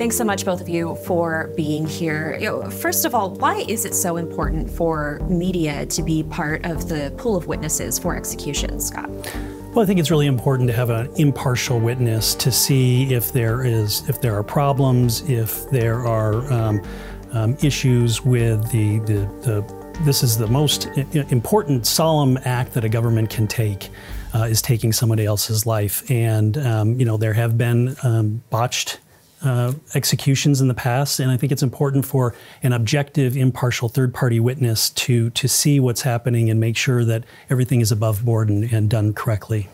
Thanks so much, both of you, for being here. You know, first of all, why is it so important for media to be part of the pool of witnesses for executions, Scott? Well, I think it's really important to have an impartial witness to see if there is if there are problems, if there are um, um, issues with the, the, the this is the most important solemn act that a government can take uh, is taking somebody else's life and um, you know there have been um, botched uh, executions in the past, and I think it's important for an objective, impartial third-party witness to to see what's happening and make sure that everything is above board and, and done correctly.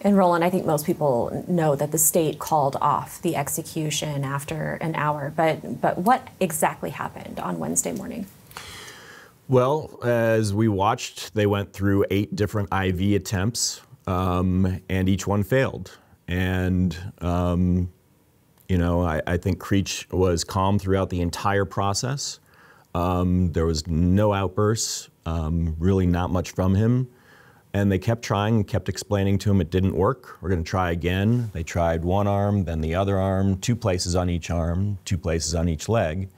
And Roland, I think most people know that the state called off the execution after an hour, but but what exactly happened on Wednesday morning? Well, as we watched, they went through eight different IV attempts, um, and each one failed. And um, you know, I, I, think Creech was calm throughout the entire process. Um, there was no outbursts, um, really not much from him. And they kept trying, kept explaining to him it didn't work. We're going to try again. They tried one arm, then the other arm, two places on each arm, two places on each leg.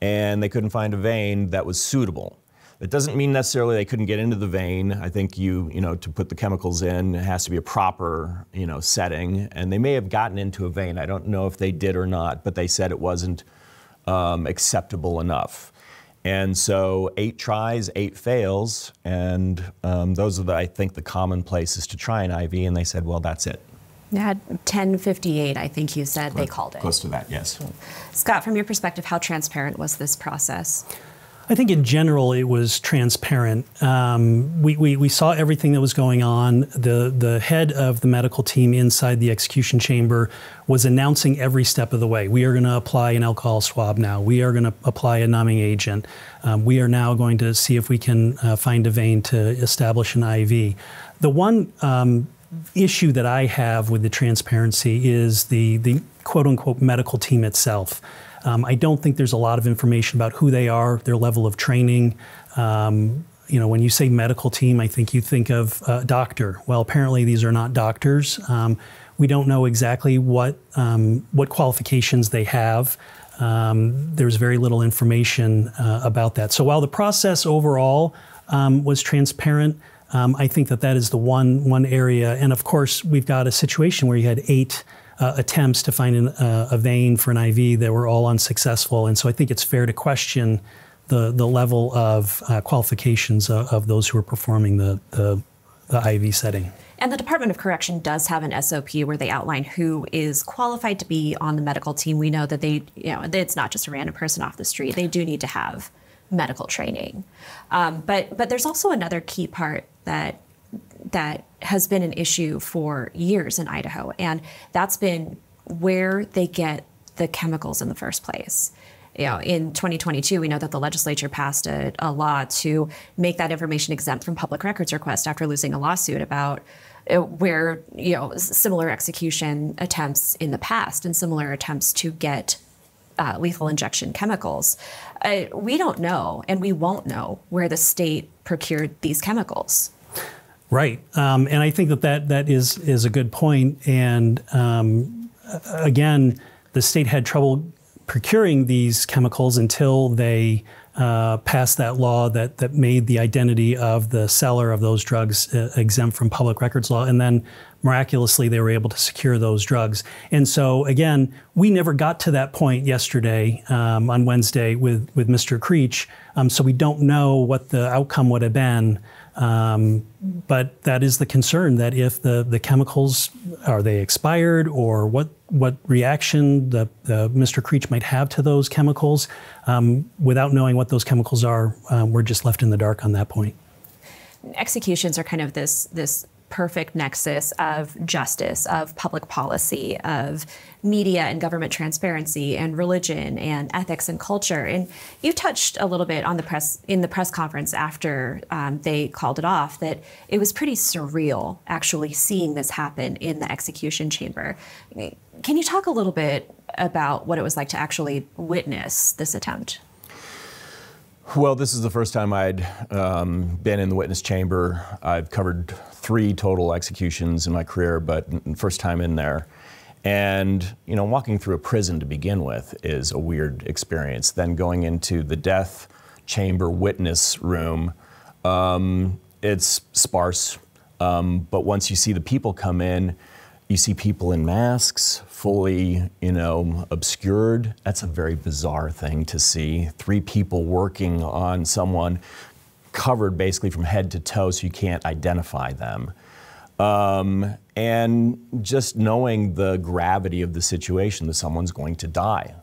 And they couldn't find a vein that was suitable. It doesn't mean necessarily they couldn't get into the vein. I think you, you know, to put the chemicals in, it has to be a proper, you know, setting. And they may have gotten into a vein. I don't know if they did or not, but they said it wasn't um, acceptable enough. And so eight tries, eight fails, and um, those are the, I think the common places to try an IV. And they said, well, that's it. Yeah, 1058, I think you said they called it. Close to that, yes. Scott, from your perspective, how transparent was this process? I think in general it was transparent. Um, we, we, we, saw everything that was going on. The, the head of the medical team inside the execution chamber was announcing every step of the way. We are going to apply an alcohol swab now. We are going to apply a numbing agent. Um, we are now going to see if we can uh, find a vein to establish an IV. The one um, issue that I have with the transparency is the, the quote unquote medical team itself. Um, I don't think there's a lot of information about who they are, their level of training. Um, you know, when you say medical team, I think you think of a doctor. Well, apparently these are not doctors. Um, we don't know exactly what um, what qualifications they have. Um, there's very little information uh, about that. So while the process overall um, was transparent, I think that that is the one one area. And of course, we've got a situation where you had eight uh, attempts to find an, uh, a vein for an IV that were all unsuccessful. And so I think it's fair to question the, the level of uh, qualifications of, of, those who are performing the, the, the IV setting. And the Department of Correction does have an SOP where they outline who is qualified to be on the medical team. We know that they, you know, it's not just a random person off the street. They do need to have medical training. Um, but but there's also another key part that that has been an issue for years in Idaho, and that's been where they get the chemicals in the first place. You know, in 2022, we know that the legislature passed a, a law to make that information exempt from public records request after losing a lawsuit about uh, where you know similar execution attempts in the past and similar attempts to get uh, lethal injection chemicals. Uh, we don't know, and we won't know where the state procured these chemicals. Right, um, and I think that, that that is is a good point. And um, again, the state had trouble procuring these chemicals until they uh, passed that law that that made the identity of the seller of those drugs uh, exempt from public records law, and then miraculously they were able to secure those drugs. And so again, we never got to that point yesterday um, on Wednesday with with Mr. Creech, um, so we don't know what the outcome would have been. Um, but that is the concern that if the, the chemicals are they expired or what what reaction the, the Mr. Creech might have to those chemicals, um, without knowing what those chemicals are, um, we're just left in the dark on that point. Executions are kind of this this perfect nexus of justice, of public policy, of media and government transparency, and religion and ethics and culture. And you touched a little bit on the press in the press conference after um, they called it off that it was pretty surreal actually seeing this happen in the execution chamber. Can you talk a little bit about what it was like to actually witness this attempt? Well, this is the first time I'd um, been in the witness chamber. I've covered three total executions in my career, but first time in there. And you know, walking through a prison to begin with is a weird experience. Then going into the death chamber witness room, um, it's sparse. Um, but once you see the people come in, you see people in masks, fully, you know, obscured. That's a very bizarre thing to see. Three people working on someone covered basically from head to toe, so you can't identify them. Um, and just knowing the gravity of the situation that someone's going to die.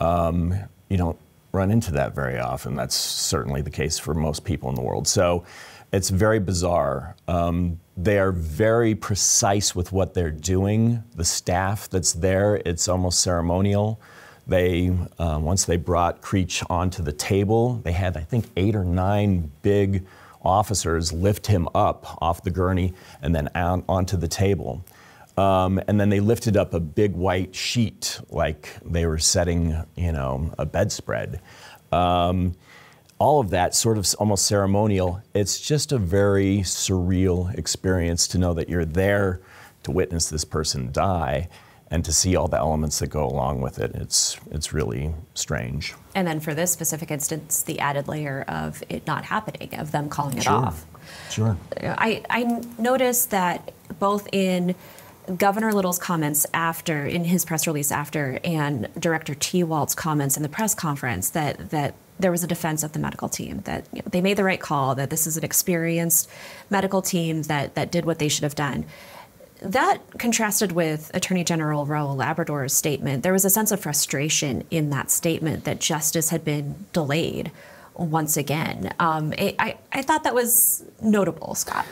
Um, you don't run into that very often. That's certainly the case for most people in the world. So it's very bizarre. Um, they are very precise with what they're doing. The staff that's there, it's almost ceremonial. They uh, once they brought Creech onto the table, they had I think eight or nine big officers lift him up off the gurney and then out onto the table. Um, and then they lifted up a big white sheet like they were setting, you know, a bedspread. Um, all of that sort of almost ceremonial. It's just a very surreal experience to know that you're there to witness this person die and to see all the elements that go along with it. It's it's really strange. And then for this specific instance, the added layer of it not happening, of them calling it sure. off. Sure. I, I noticed that both in Governor Little's comments after, in his press release after, and Director Tewalt's comments in the press conference, that that there was a defense of the medical team that you know, they made the right call, that this is an experienced medical team that that did what they should have done. That contrasted with Attorney General Raul Labrador's statement. There was a sense of frustration in that statement that justice had been delayed once again. Um, it, I, I thought that was notable, Scott.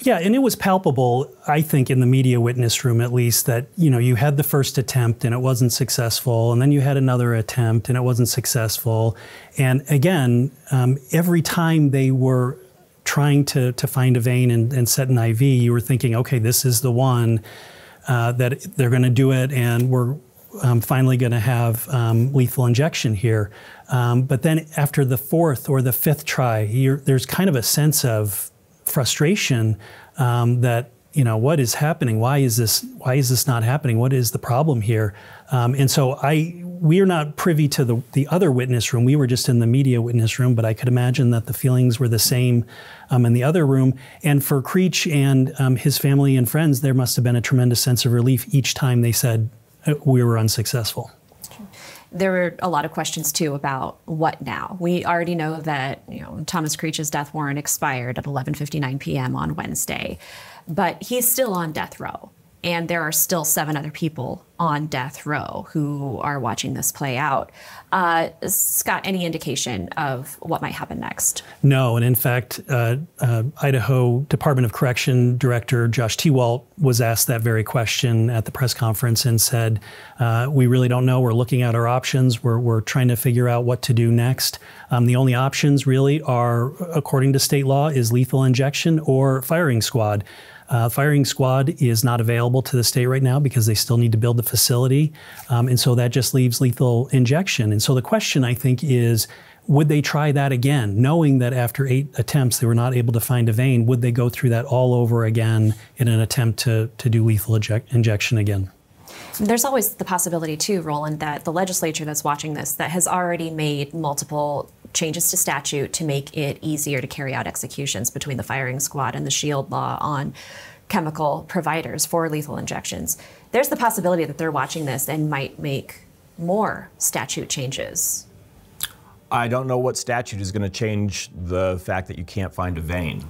Yeah, and it was palpable, I think, in the media witness room at least, that you know you had the first attempt and it wasn't successful, and then you had another attempt and it wasn't successful, and again, um, every time they were trying to to find a vein and, and set an IV, you were thinking, okay, this is the one uh, that they're going to do it, and we're um, finally going to have um, lethal injection here. Um, but then after the fourth or the fifth try, there's kind of a sense of frustration um, that you know what is happening? Why is this why is this not happening? What is the problem here? Um, and so i we are not privy to the, the other witness room. We were just in the media witness room but i could imagine that the feelings were the same um, in the other room. And for creech and um, his family and friends there must have been a tremendous sense of relief each time they said uh, we were unsuccessful there were a lot of questions too about what now. We already know that you know Thomas Creech's death warrant expired at 11:59 p.m. on Wednesday, but he's still on death row and there are still seven other people on death row who are watching this play out. Uh, Scott, any indication of what might happen next? No, and in fact, uh, uh, Idaho Department of Correction Director Josh Tewalt was asked that very question at the press conference and said, uh, "We really don't know. We're looking at our options. We're, we're trying to figure out what to do next. Um, the only options really are, according to state law, is lethal injection or firing squad." Uh, firing squad is not available to the state right now because they still need to build the facility. Um, and so that just leaves lethal injection. And so the question, I think, is would they try that again, knowing that after eight attempts they were not able to find a vein? Would they go through that all over again in an attempt to, to do lethal injection again? There's always the possibility, too, Roland, that the legislature that's watching this that has already made multiple changes to statute to make it easier to carry out executions between the firing squad and the shield law on chemical providers for lethal injections. There's the possibility that they're watching this and might make more statute changes. I don't know what statute is going to change the fact that you can't find a vein.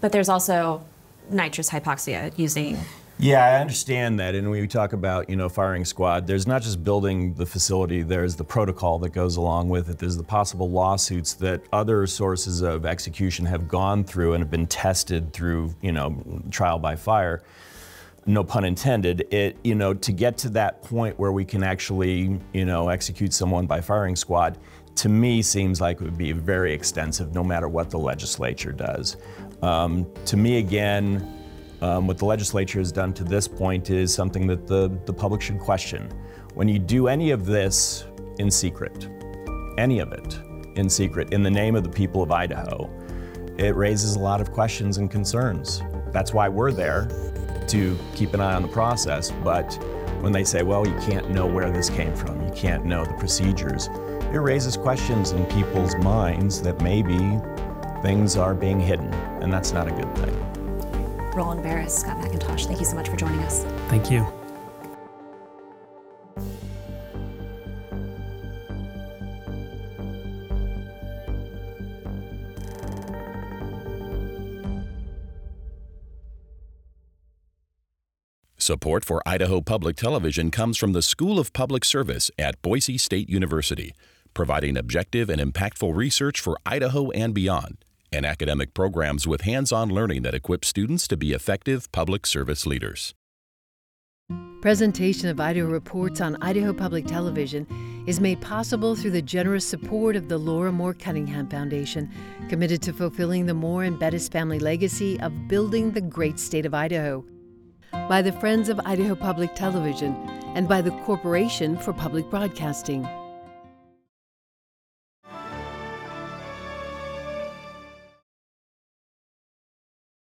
But there's also nitrous hypoxia using yeah, I understand that. And when we talk about, you know, firing squad, there's not just building the facility, there's the protocol that goes along with it. There's the possible lawsuits that other sources of execution have gone through and have been tested through, you know, trial by fire. No pun intended. It, you know, to get to that point where we can actually, you know, execute someone by firing squad, to me seems like it would be very extensive no matter what the legislature does. Um, to me, again, um, what the legislature has done to this point is something that the, the public should question. When you do any of this in secret, any of it in secret, in the name of the people of Idaho, it raises a lot of questions and concerns. That's why we're there to keep an eye on the process. But when they say, well, you can't know where this came from, you can't know the procedures, it raises questions in people's minds that maybe things are being hidden, and that's not a good thing. Roland Beres, Scott McIntosh, thank you so much for joining us. Thank you. Support for Idaho Public Television comes from the School of Public Service at Boise State University, providing objective and impactful research for Idaho and beyond, and academic programs with hands on learning that equip students to be effective public service leaders. Presentation of Idaho Reports on Idaho Public Television is made possible through the generous support of the Laura Moore Cunningham Foundation, committed to fulfilling the Moore and Bettis family legacy of building the great state of Idaho by the Friends of Idaho Public Television, and by the Corporation for Public Broadcasting.